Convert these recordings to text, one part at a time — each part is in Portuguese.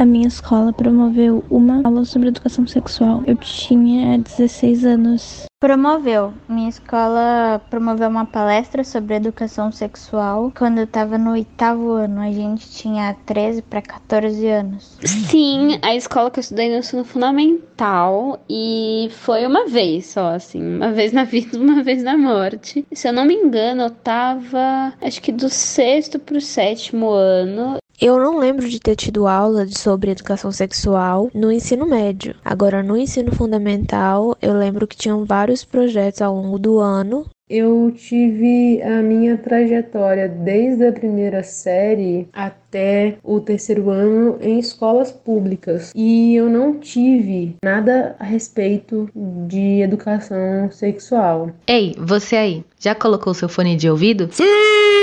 A minha escola promoveu uma aula sobre educação sexual. Eu tinha 16 anos. Promoveu. Minha escola promoveu uma palestra sobre educação sexual quando eu tava no oitavo ano. A gente tinha 13 para 14 anos. Sim, a escola que eu estudei no ensino fundamental e foi uma vez só, assim, uma vez na vida, uma vez na morte. Se eu não me engano, eu tava, acho que do sexto pro sétimo ano. Eu não lembro de ter tido aula sobre educação sexual no ensino médio. Agora, no ensino fundamental, eu lembro que tinham vários projetos ao longo do ano. Eu tive a minha trajetória desde a primeira série até o terceiro ano em escolas públicas e eu não tive nada a respeito de educação sexual. Ei, você aí, já colocou seu fone de ouvido? Sim!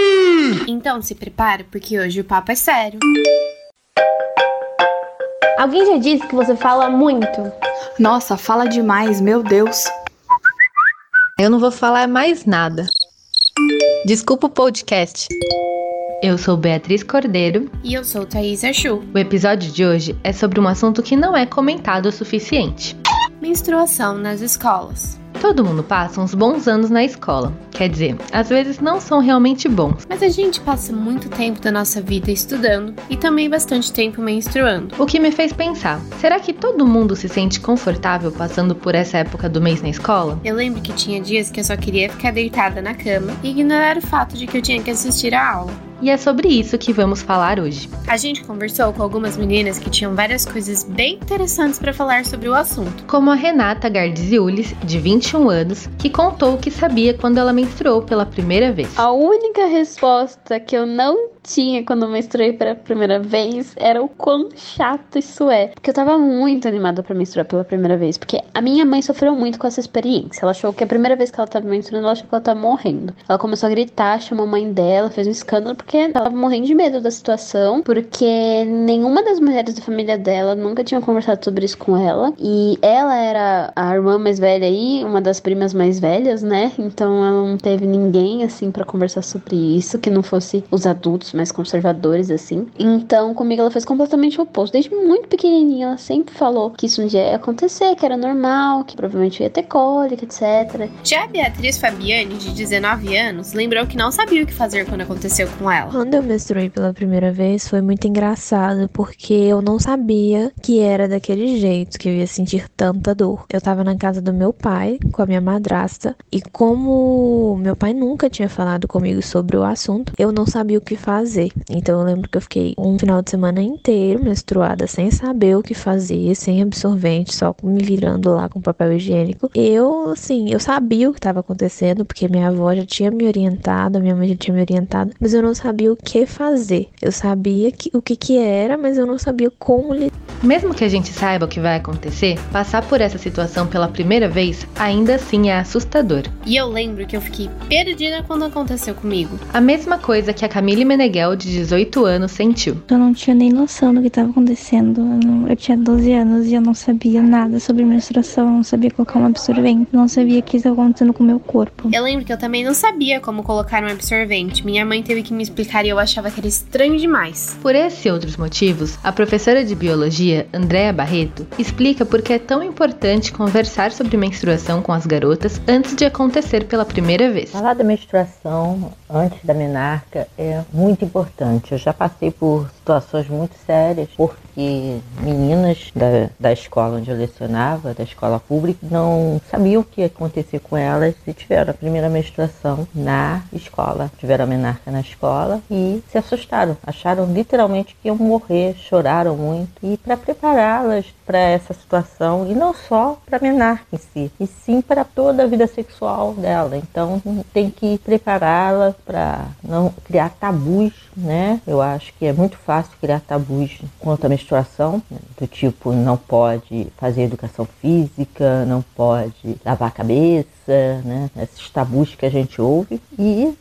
Então se prepare, porque hoje o papo é sério. Alguém já disse que você fala muito? Nossa, fala demais, meu Deus. Eu não vou falar mais nada. Desculpa o podcast. Eu sou Beatriz Cordeiro. E eu sou Thaís Achu. O episódio de hoje é sobre um assunto que não é comentado o suficiente: menstruação nas escolas. Todo mundo passa uns bons anos na escola. Quer dizer, às vezes não são realmente bons. Mas a gente passa muito tempo da nossa vida estudando e também bastante tempo menstruando. O que me fez pensar: será que todo mundo se sente confortável passando por essa época do mês na escola? Eu lembro que tinha dias que eu só queria ficar deitada na cama e ignorar o fato de que eu tinha que assistir a aula. E é sobre isso que vamos falar hoje. A gente conversou com algumas meninas que tinham várias coisas bem interessantes para falar sobre o assunto. Como a Renata Gardziulis, de 21 anos, que contou o que sabia quando ela menstruou pela primeira vez. A única resposta que eu não tinha quando eu menstruei pela primeira vez era o quão chato isso é. Porque eu tava muito animada para menstruar pela primeira vez. Porque a minha mãe sofreu muito com essa experiência. Ela achou que a primeira vez que ela tava menstruando, ela achou que ela tava morrendo. Ela começou a gritar, chamou a mãe dela, fez um escândalo, porque ela tava morrendo de medo da situação. Porque nenhuma das mulheres da família dela nunca tinha conversado sobre isso com ela. E ela era a irmã mais velha aí, uma das primas mais velhas, né? Então ela não teve ninguém assim para conversar sobre isso que não fosse os adultos mais conservadores, assim. Então, comigo ela fez completamente o oposto. Desde muito pequenininha, ela sempre falou que isso um dia ia acontecer, que era normal, que provavelmente ia ter cólica, etc. Já a Beatriz Fabiane, de 19 anos, lembrou que não sabia o que fazer quando aconteceu com ela. Quando eu menstruei pela primeira vez, foi muito engraçado, porque eu não sabia que era daquele jeito, que eu ia sentir tanta dor. Eu tava na casa do meu pai, com a minha madrasta, e como meu pai nunca tinha falado comigo sobre o assunto, eu não sabia o que fazer. Então eu lembro que eu fiquei um final de semana inteiro menstruada, sem saber o que fazer, sem absorvente, só me virando lá com papel higiênico. Eu, assim, eu sabia o que estava acontecendo, porque minha avó já tinha me orientado, minha mãe já tinha me orientado, mas eu não sabia o que fazer. Eu sabia que, o que que era, mas eu não sabia como lidar. Mesmo que a gente saiba o que vai acontecer, passar por essa situação pela primeira vez ainda assim é assustador. E eu lembro que eu fiquei perdida quando aconteceu comigo. A mesma coisa que a Camille Meneghel, de 18 anos, sentiu. Eu não tinha nem noção do que estava acontecendo. Eu, não, eu, tinha 12 anos e eu não sabia nada sobre menstruação, não sabia colocar um absorvente, não sabia o que estava acontecendo com o meu corpo. Eu lembro que eu também não sabia como colocar um absorvente. Minha mãe teve que me explicar e eu achava que era estranho demais. Por esse e outros motivos, a professora de biologia, Andréa Barreto, explica por que é tão importante conversar sobre menstruação com as garotas antes de acontecer pela primeira vez. Falar da menstruação antes da menarca é muito importante. Eu já passei por situações muito sérias, porque meninas da, da escola onde eu lecionava, da escola pública, não sabiam o que ia acontecer com elas se tiveram a primeira menstruação na escola. Tiveram a menarca na escola e se assustaram, acharam literalmente que iam morrer, choraram muito. E para prepará-las para essa situação, e não só para a menarca em si, e sim para toda a vida sexual dela. Então tem que prepará-la para não criar tabus, né? Eu acho que é muito fácil criar tabus quanto à menstruação, do tipo não pode fazer educação física, não pode lavar a cabeça, né? Esses tabus que a gente ouve e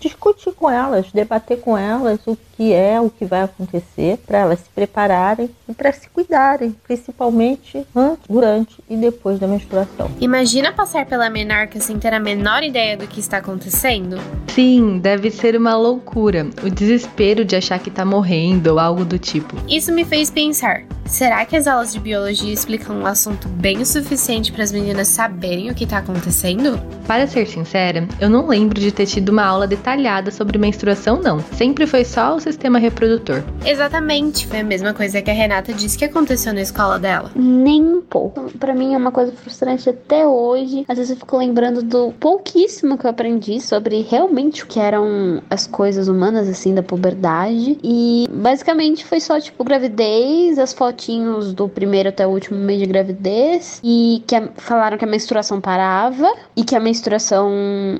discutir com elas, debater com elas o que é, o que vai acontecer, para elas se prepararem e para se cuidarem, principalmente antes, durante e depois da menstruação. Imagina passar pela menarca sem ter a menor ideia do que está acontecendo? Sim, deve ser uma loucura. O desespero de achar que tá morrendo ou algo do tipo. Isso me fez pensar: será que as aulas de biologia explicam um assunto bem o suficiente para as meninas saberem o que está acontecendo? Para ser sincera, eu não lembro de ter tido uma aula detalhada sobre menstruação, não. Sempre foi só o sistema reprodutor. Exatamente, foi a mesma coisa que a Renata disse que aconteceu na escola dela. Nem um pouco. Para mim é uma coisa frustrante até hoje. Às vezes eu fico lembrando do pouquíssimo que eu aprendi sobre realmente o que eram as coisas humanas, assim, da puberdade. E basicamente foi só, tipo, gravidez, as fotinhos do primeiro até o último mês de gravidez. E que a, falaram que a menstruação parava e que a menstruação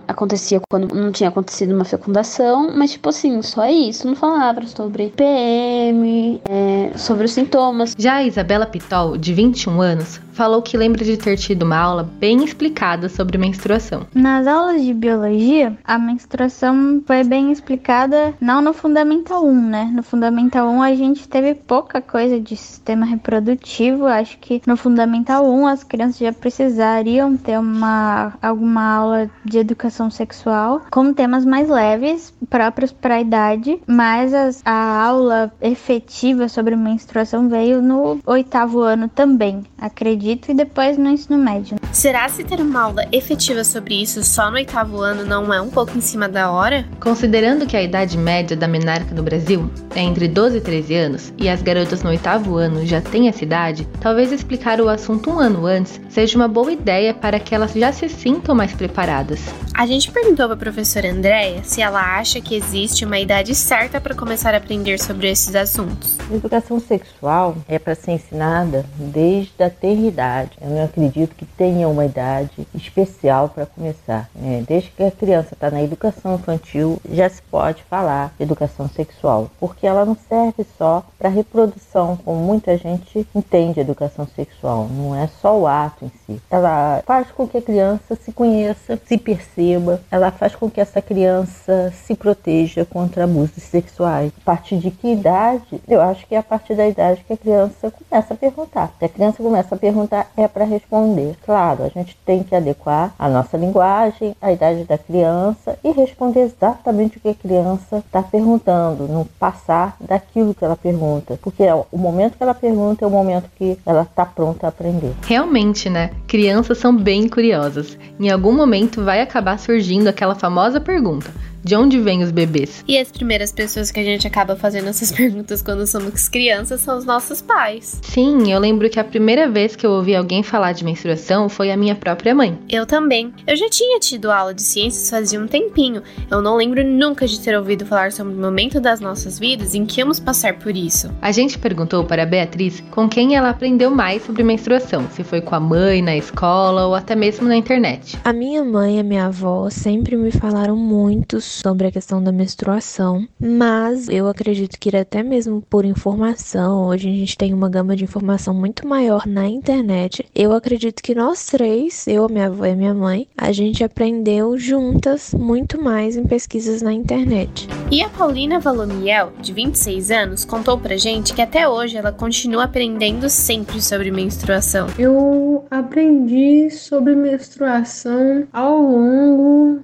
acontecia quando não tinha acontecido uma fecundação. Mas, tipo assim, só isso. Não falavam sobre PM, é, sobre os sintomas. Já a Isabela Pitol, de 21 anos, falou que lembra de ter tido uma aula bem explicada sobre menstruação. Nas aulas de biologia, a menstruação foi bem explicada não no Fundamental 1, né? No Fundamental 1 a gente teve pouca coisa de sistema reprodutivo. Acho que no Fundamental 1 as crianças já precisariam ter uma alguma aula de educação sexual com temas mais leves, próprios para a idade, mas as, a aula efetiva sobre menstruação veio no oitavo ano também, acredito acredito, e depois no ensino médio. Será se ter uma aula efetiva sobre isso só no oitavo ano não é um pouco em cima da hora? Considerando que a idade média da menarca no Brasil é entre 12 e 13 anos e as garotas no oitavo ano já têm essa idade, talvez explicar o assunto um ano antes seja uma boa ideia para que elas já se sintam mais preparadas. A gente perguntou para a professora Andréia se ela acha que existe uma idade certa para começar a aprender sobre esses assuntos. A educação sexual é para ser ensinada desde a tenridade idade. Eu não acredito que tenha uma idade especial para começar. Né? Desde que a criança está na educação infantil, já se pode falar de educação sexual, porque ela não serve só para reprodução, como muita gente entende educação sexual. Não é só o ato em si. Ela faz com que a criança se conheça, se perceba, ela faz com que essa criança se proteja contra abusos sexuais. A partir de que idade? Eu acho que é a partir da idade que a criança começa a perguntar. Se a criança começa a perguntar, pergunta é para responder. Claro, a gente tem que adequar a nossa linguagem, a idade da criança e responder exatamente o que a criança está perguntando, não passar daquilo que ela pergunta, porque é o momento que ela pergunta é o momento que ela está pronta a aprender. Realmente, né? Crianças são bem curiosas. Em algum momento vai acabar surgindo aquela famosa pergunta: de onde vêm os bebês? E as primeiras pessoas que a gente acaba fazendo essas perguntas quando somos crianças são os nossos pais. Sim, eu lembro que a primeira vez que eu ouvi alguém falar de menstruação foi a minha própria mãe. Eu também. Eu já tinha tido aula de ciências fazia um tempinho. Eu não lembro nunca de ter ouvido falar sobre o momento das nossas vidas em que íamos passar por isso. A gente perguntou para a Beatriz com quem ela aprendeu mais sobre menstruação, se foi com a mãe, na escola ou até mesmo na internet. A minha mãe e a minha avó sempre me falaram muito sobre a questão da menstruação, mas eu acredito que até mesmo por informação, hoje a gente tem uma gama de informação muito maior na internet. Eu acredito que nós três, eu, minha avó e minha mãe, a gente aprendeu juntas muito mais em pesquisas na internet. E a Paulina Valomiel, de 26 anos, contou pra gente que até hoje ela continua aprendendo sempre sobre menstruação. Eu aprendi sobre menstruação ao longo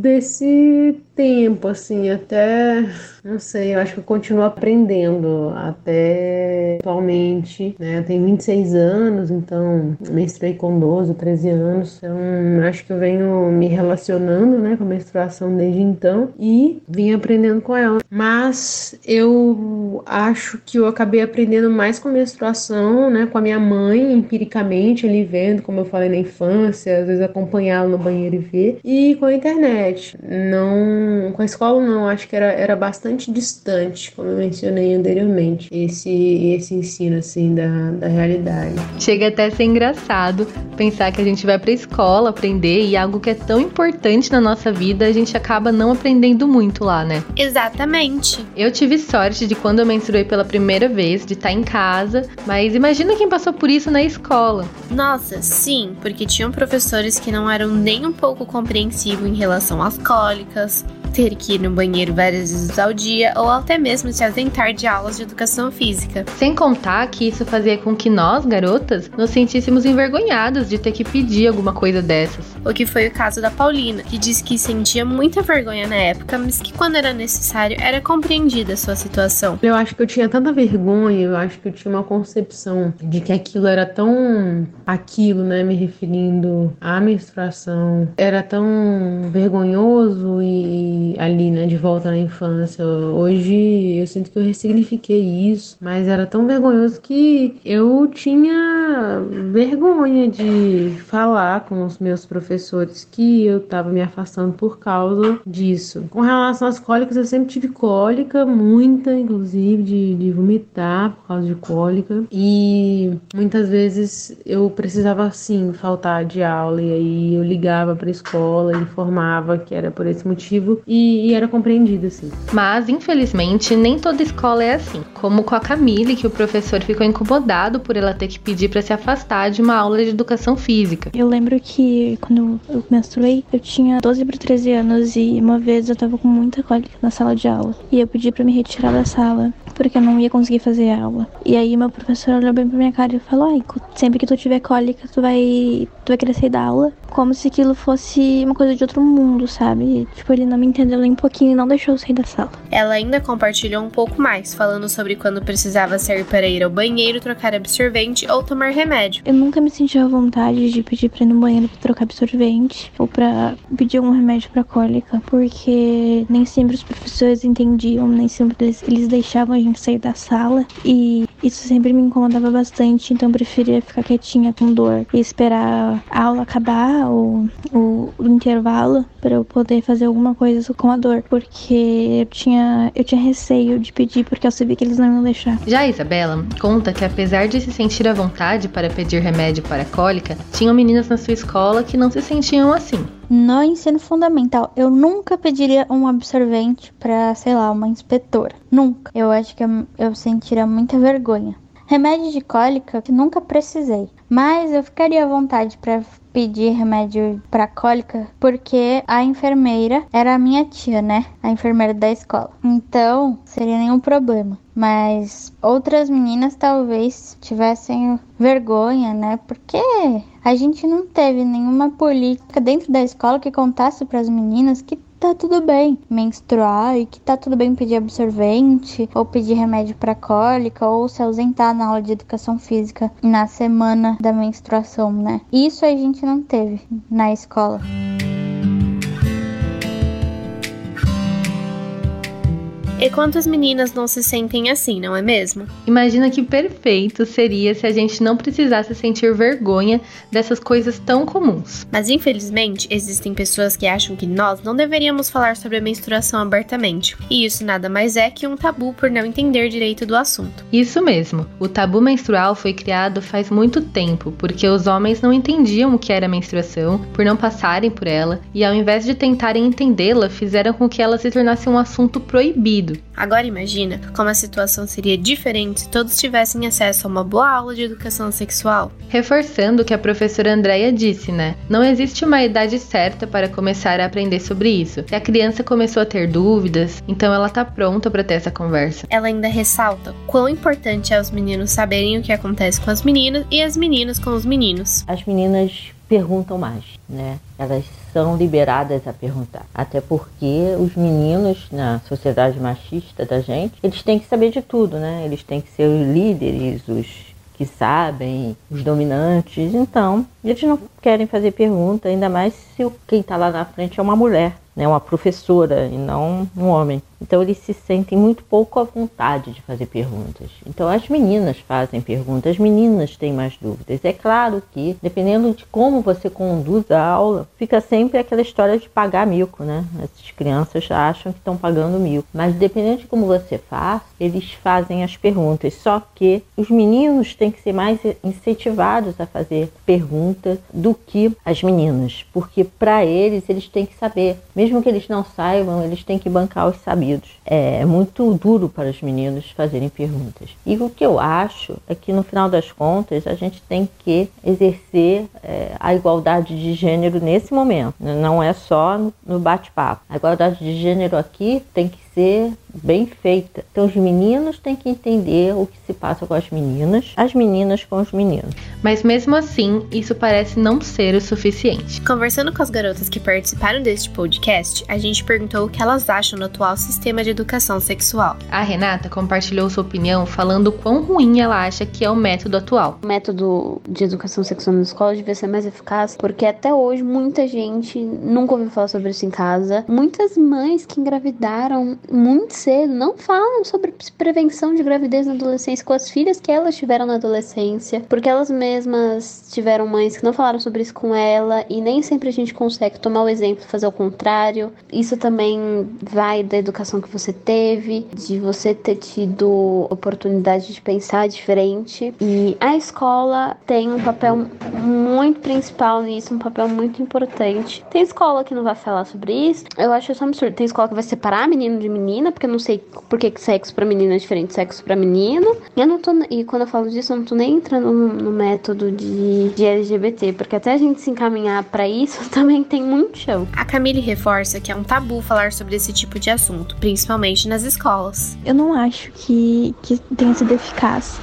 desse tempo, assim, até não sei, eu acho que eu continuo aprendendo até atualmente, né? Eu tenho 26 anos, então menstruei com 12, 13 anos, então acho que eu venho me relacionando, né, com a menstruação desde então e vim aprendendo com ela. Mas eu acho que eu acabei aprendendo mais com a menstruação, né, com a minha mãe, empiricamente, ali vendo, como eu falei na infância, às vezes acompanhar ela no banheiro e ver, e com a internet. Não, com a escola não, acho que era, era bastante distante, como eu mencionei anteriormente, esse, esse ensino, assim, da, da realidade. Chega até a ser engraçado pensar que a gente vai pra escola aprender e algo que é tão importante na nossa vida, a gente acaba não aprendendo muito lá, né? Exatamente. Eu tive sorte de quando eu menstruei pela primeira vez, de estar em casa, mas imagina quem passou por isso na escola. Nossa, sim, porque tinham professores que não eram nem um pouco compreensivos em relação às cólicas, ter que ir no banheiro várias vezes ao dia ou até mesmo se ausentar de aulas de educação física. Sem contar que isso fazia com que nós, garotas, nos sentíssemos envergonhadas de ter que pedir alguma coisa dessas. O que foi o caso da Paulina, que disse que sentia muita vergonha na época, mas que quando era necessário era compreendida a sua situação. Eu acho que eu tinha tanta vergonha, eu acho que eu tinha uma concepção de que aquilo era tão aquilo, né, me referindo à menstruação, era tão vergonhoso e ali, né, de volta na infância. Hoje eu sinto que eu ressignifiquei isso, mas era tão vergonhoso que eu tinha vergonha de falar com os meus professores que eu estava me afastando por causa disso. Com relação às cólicas, eu sempre tive cólica, muita, inclusive, de, de vomitar por causa de cólica. E muitas vezes eu precisava, assim, faltar de aula. E aí eu ligava para a escola, informava que era por esse motivo e, e era compreendido, assim. Mas, infelizmente, nem toda escola é assim. Como com a Camille, que o professor ficou incomodado por ela ter que pedir para se afastar de uma aula de educação física. Eu lembro que quando eu menstruei, eu tinha 12 para 13 anos e uma vez eu tava com muita cólica na sala de aula. E eu pedi para me retirar da sala, porque eu não ia conseguir fazer aula. E aí meu professor olhou bem pra minha cara e falou: Ai, sempre que tu tiver cólica, tu vai, tu vai querer sair da aula. Como se aquilo fosse uma coisa de outro mundo, sabe? Tipo, ele não me entendeu nem um pouquinho e não deixou eu sair da sala. Ela ainda compartilhou um pouco mais, falando sobre quando precisava sair para ir ao banheiro, trocar absorvente ou tomar remédio. Eu nunca me senti à vontade de pedir pra ir no banheiro pra trocar absorvente ou pra pedir algum remédio pra cólica, porque nem sempre os professores entendiam, nem sempre eles, eles deixavam a gente sair da sala e isso sempre me incomodava bastante, então eu preferia ficar quietinha com dor e esperar a aula acabar ou o, intervalo para eu poder fazer alguma coisa com a dor, porque eu tinha eu tinha receio de pedir porque eu sabia que eles não iam deixar. Já a Isabela conta que apesar de se sentir à vontade para pedir remédio para a cólica, tinham meninas na sua escola que não se sentiam assim. No ensino fundamental, eu nunca pediria um absorvente para, sei lá, uma inspetora. Nunca. Eu acho que eu, eu sentiria muita vergonha. Remédio de cólica, que nunca precisei. Mas eu ficaria à vontade para pedir remédio para cólica porque a enfermeira era a minha tia, né? A enfermeira da escola. Então, seria nenhum problema. Mas outras meninas talvez tivessem vergonha, né? Porque a gente não teve nenhuma política dentro da escola que contasse para as meninas que tá tudo bem menstruar e que tá tudo bem pedir absorvente ou pedir remédio para cólica ou se ausentar na aula de educação física na semana da menstruação, né? Isso a gente não teve na escola. E quantas meninas não se sentem assim, não é mesmo? Imagina que perfeito seria se a gente não precisasse sentir vergonha dessas coisas tão comuns. Mas infelizmente, existem pessoas que acham que nós não deveríamos falar sobre a menstruação abertamente. E isso nada mais é que um tabu por não entender direito do assunto. Isso mesmo. O tabu menstrual foi criado faz muito tempo, porque os homens não entendiam o que era menstruação, por não passarem por ela, e ao invés de tentarem entendê-la, fizeram com que ela se tornasse um assunto proibido. Agora imagina como a situação seria diferente se todos tivessem acesso a uma boa aula de educação sexual. Reforçando o que a professora Andrea disse, né? Não existe uma idade certa para começar a aprender sobre isso. Se a criança começou a ter dúvidas, então ela tá pronta para ter essa conversa. Ela ainda ressalta quão importante é os meninos saberem o que acontece com as meninas e as meninas com os meninos. As meninas perguntam mais, né? Elas são liberadas a perguntar. Até porque os meninos na sociedade machista da gente, eles têm que saber de tudo, né? Eles têm que ser os líderes, os que sabem, os dominantes. Então, eles não querem fazer pergunta, ainda mais se quem está lá na frente é uma mulher, né? Uma professora e não um homem. Então eles se sentem muito pouco à vontade de fazer perguntas. Então as meninas fazem perguntas, as meninas têm mais dúvidas. É claro que, dependendo de como você conduz a aula, fica sempre aquela história de pagar mico, né? Essas crianças acham que estão pagando mico. Mas dependendo de como você faz, eles fazem as perguntas. Só que os meninos têm que ser mais incentivados a fazer perguntas do que as meninas. Porque para eles, eles têm que saber. Mesmo que eles não saibam, eles têm que bancar os sabidos. É muito duro para os meninos fazerem perguntas. E o que eu acho é que no final das contas a gente tem que exercer é, a igualdade de gênero nesse momento. Não é só no bate-papo. A igualdade de gênero aqui tem que ser bem feita. Então os meninos têm que entender o que se passa com as meninas, as meninas com os meninos. Mas mesmo assim, isso parece não ser o suficiente. Conversando com as garotas que participaram deste podcast, a gente perguntou o que elas acham do atual sistema de educação sexual. A Renata compartilhou sua opinião falando o quão ruim ela acha que é o método atual. O método de educação sexual na escola devia ser mais eficaz, porque até hoje muita gente nunca ouviu falar sobre isso em casa. Muitas mães que engravidaram muito cedo não falam sobre prevenção de gravidez na adolescência com as filhas que elas tiveram na adolescência, porque elas mesmas tiveram mães que não falaram sobre isso com ela e nem sempre a gente consegue tomar o exemplo fazer o contrário. Isso também vai da educação que você teve, de você ter tido oportunidade de pensar diferente. E a escola tem um papel muito principal nisso, um papel muito importante. Tem escola que não vai falar sobre isso, eu acho isso um absurdo. Tem escola que vai separar menino de menina, porque eu não sei por que sexo para menina é diferente de sexo para menino. Eu não tô, e quando eu falo disso, eu não tô nem entrando no, no método de, de LGBT, porque até a gente se encaminhar para isso também tem muito chão. A Camille reforça que é um tabu falar sobre esse tipo de assunto, principalmente nas escolas. Eu não acho que, que tenha sido eficaz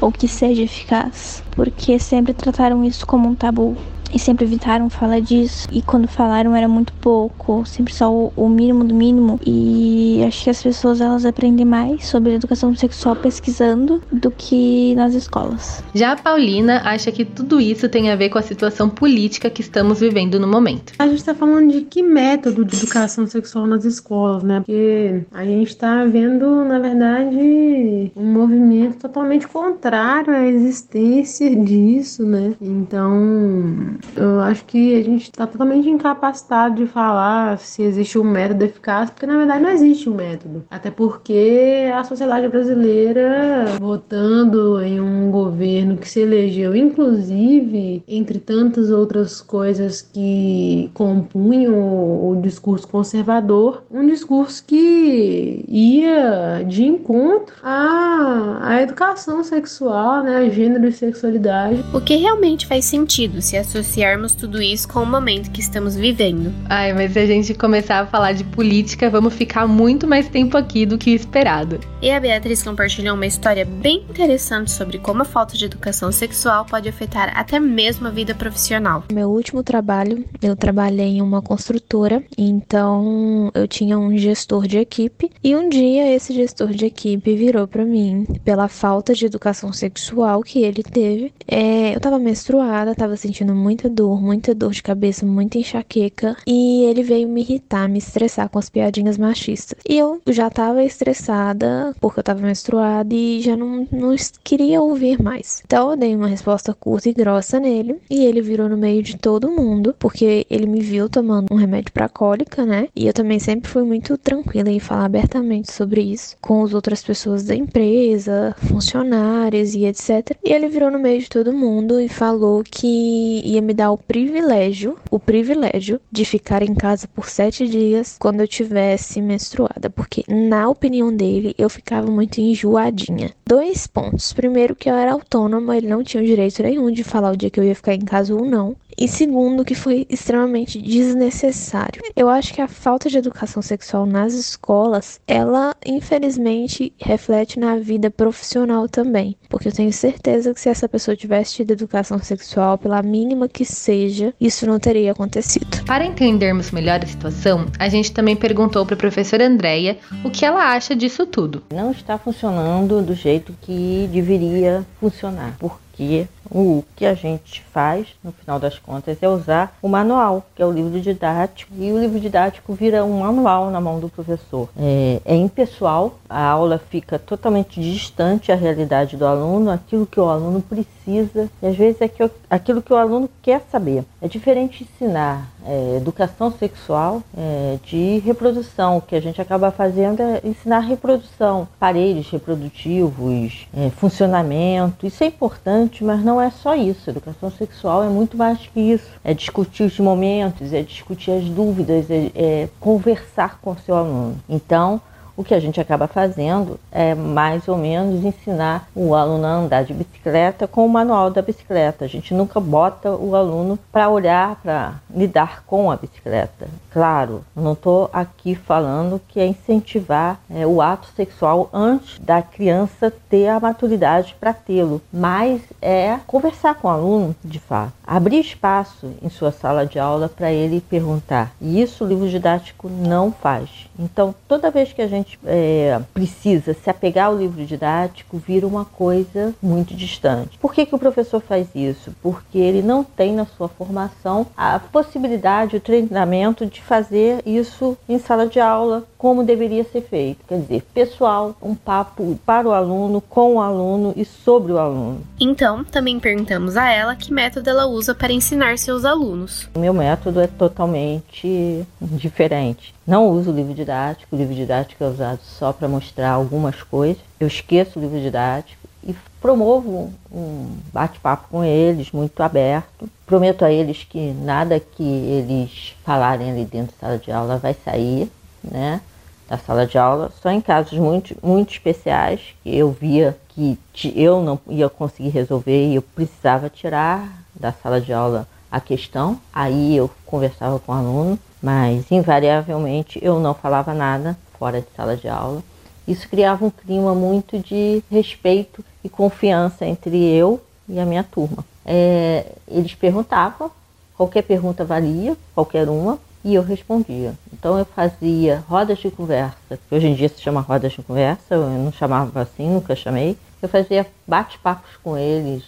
ou que seja eficaz, porque sempre trataram isso como um tabu e sempre evitaram falar disso. E quando falaram era muito pouco, sempre só o, o, mínimo do mínimo. E acho que as pessoas elas aprendem mais sobre educação sexual pesquisando do que nas escolas. Já a Paulina acha que tudo isso tem a ver com a situação política que estamos vivendo no momento. A gente está falando de que método de educação sexual nas escolas, né? Porque a gente está vendo, na verdade, um movimento totalmente contrário à existência disso, né? Então eu acho que a gente está totalmente incapacitado de falar se existe um método eficaz, porque na verdade não existe um método. Até porque a sociedade brasileira, votando em um governo que se elegeu, inclusive, entre tantas outras coisas que compunham o, discurso conservador, um discurso que ia de encontro à, à educação sexual, né, a gênero e sexualidade. O que realmente faz sentido se a associarmos tudo isso com o momento que estamos vivendo. Ai, mas se a gente começar a falar de política, vamos ficar muito mais tempo aqui do que esperado. E a Beatriz compartilhou uma história bem interessante sobre como a falta de educação sexual pode afetar até mesmo a vida profissional. Meu último trabalho, eu trabalhei em uma construtora, então eu tinha um gestor de equipe e um dia esse gestor de equipe virou para mim pela falta de educação sexual que ele teve. É, eu tava menstruada, tava sentindo muita dor, muita dor de cabeça, muita enxaqueca. E ele veio me irritar, me estressar com as piadinhas machistas. E eu já tava estressada porque eu tava menstruada e já não, não queria ouvir mais. Então eu dei uma resposta curta e grossa nele. E ele virou no meio de todo mundo, porque ele me viu tomando um remédio para cólica, né? E eu também sempre fui muito tranquila em falar abertamente sobre isso com as outras pessoas da empresa, funcionários e etc. E ele virou no meio de todo mundo e falou que ia me dar o privilégio, o privilégio de ficar em casa por sete dias quando eu tivesse menstruada, porque na opinião dele eu ficava muito enjoadinha. Dois pontos. Primeiro que eu era autônoma, ele não tinha o direito nenhum de falar o dia que eu ia ficar em casa ou não. E segundo, que foi extremamente desnecessário. Eu acho que a falta de educação sexual nas escolas, ela infelizmente reflete na vida profissional também. Porque eu tenho certeza que se essa pessoa tivesse tido educação sexual, pela mínima que seja, isso não teria acontecido. Para entendermos melhor a situação, a gente também perguntou para a professora Andréia o que ela acha disso tudo. Não está funcionando do jeito que deveria funcionar. Por que o que a gente faz, no final das contas, é usar o manual, que é o livro didático, e o livro didático vira um manual na mão do professor. É, é impessoal, a aula fica totalmente distante à realidade do aluno, aquilo que o aluno precisa, e às vezes é aquilo que o aluno quer saber. É diferente ensinar é, educação sexual é, de reprodução, o que a gente acaba fazendo é ensinar reprodução, aparelhos reprodutivos, é, funcionamento, isso é importante mas não é só isso. educação sexual é muito mais que isso. É discutir os momentos, é discutir as dúvidas, é, é conversar com o seu aluno. Então, o que a gente acaba fazendo é mais ou menos ensinar o aluno a andar de bicicleta com o manual da bicicleta. A gente nunca bota o aluno para olhar, para lidar com a bicicleta. Claro, não estou aqui falando que é incentivar é, o ato sexual antes da criança ter a maturidade para tê-lo, mas é conversar com o aluno de fato, abrir espaço em sua sala de aula para ele perguntar. E isso o livro didático não faz. Então, toda vez que a gente é, precisa se apegar ao livro didático, vira uma coisa muito distante. Por que, que o professor faz isso? Porque ele não tem na sua formação a possibilidade, o treinamento de fazer isso em sala de aula como deveria ser feito. Quer dizer, pessoal, um papo para o aluno, com o aluno e sobre o aluno. Então, também perguntamos a ela que método ela usa para ensinar seus alunos. O meu método é totalmente diferente. Não uso o livro didático, o livro didático é usado só para mostrar algumas coisas. Eu esqueço o livro didático e promovo um bate-papo com eles, muito aberto. Prometo a eles que nada que eles falarem ali dentro da sala de aula vai sair, né? Da sala de aula, só em casos muito, muito especiais que eu via que eu não ia conseguir resolver e eu precisava tirar da sala de aula a questão. Aí eu conversava com o aluno, mas invariavelmente eu não falava nada fora de sala de aula. Isso criava um clima muito de respeito e confiança entre eu e a minha turma. É, eles perguntavam, qualquer pergunta valia, qualquer uma, e eu respondia. Então eu fazia rodas de conversa, que hoje em dia se chama rodas de conversa, eu não chamava assim, nunca chamei. Eu fazia bate-papos com eles,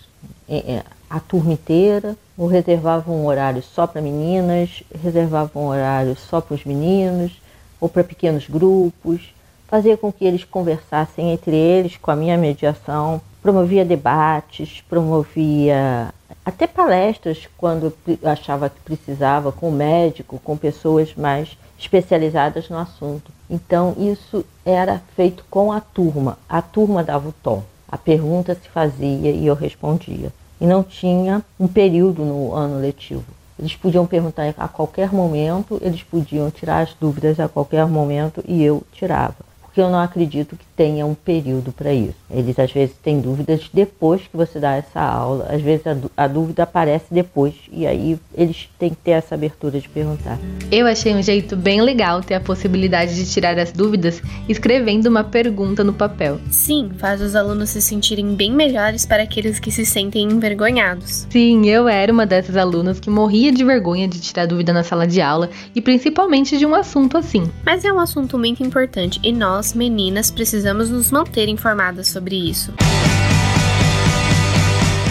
a turma inteira, ou reservava um horário só para meninas, reservava um horário só para os meninos, ou para pequenos grupos, fazia com que eles conversassem entre eles com a minha mediação, promovia debates, promovia até palestras quando achava que precisava, com médico, com pessoas mais especializadas no assunto. Então, isso era feito com a turma. A turma dava o tom. A pergunta se fazia e eu respondia. E não tinha um período no ano letivo. Eles podiam perguntar a qualquer momento, eles podiam tirar as dúvidas a qualquer momento e eu tirava porque eu não acredito que tenha um período para isso. Eles às vezes têm dúvidas depois que você dá essa aula, às vezes a, a, dúvida aparece depois e aí eles têm que ter essa abertura de perguntar. Eu achei um jeito bem legal ter a possibilidade de tirar as dúvidas escrevendo uma pergunta no papel. Sim, faz os alunos se sentirem bem melhores para aqueles que se sentem envergonhados. Sim, eu era uma dessas alunas que morria de vergonha de tirar dúvida na sala de aula e principalmente de um assunto assim. Mas é um assunto muito importante e nós nós, meninas, precisamos nos manter informadas sobre isso.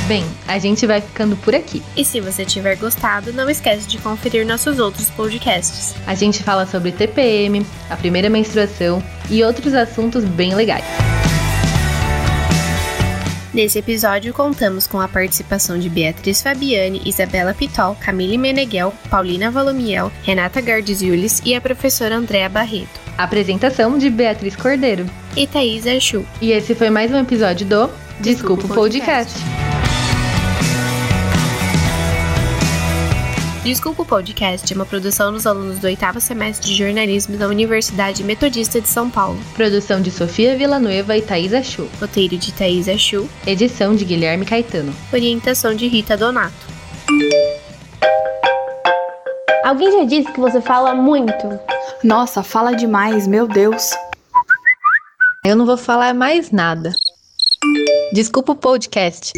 Bem, a gente vai ficando por aqui. E se você tiver gostado, não esquece de conferir nossos outros podcasts. A gente fala sobre TPM, a primeira menstruação e outros assuntos bem legais. Nesse episódio, contamos com a participação de Beatriz Fabiane, Isabela Pitol, Camille Meneghel, Paulina Valomiel, Renata Gardiziulis e a professora Andréa Barreto. Apresentação de Beatriz Cordeiro e Thaís Archu. E esse foi mais um episódio do Desculpa, Desculpa o Podcast. Desculpa o Podcast é uma produção dos alunos do oitavo semestre de jornalismo da Universidade Metodista de São Paulo. Produção de Sofia Villanueva e Thaís Achu. Roteiro de Thaís Achu. Edição de Guilherme Caetano. Orientação de Rita Donato. Alguém já disse que você fala muito? Nossa, fala demais, meu Deus. Eu não vou falar mais nada. Desculpa o podcast.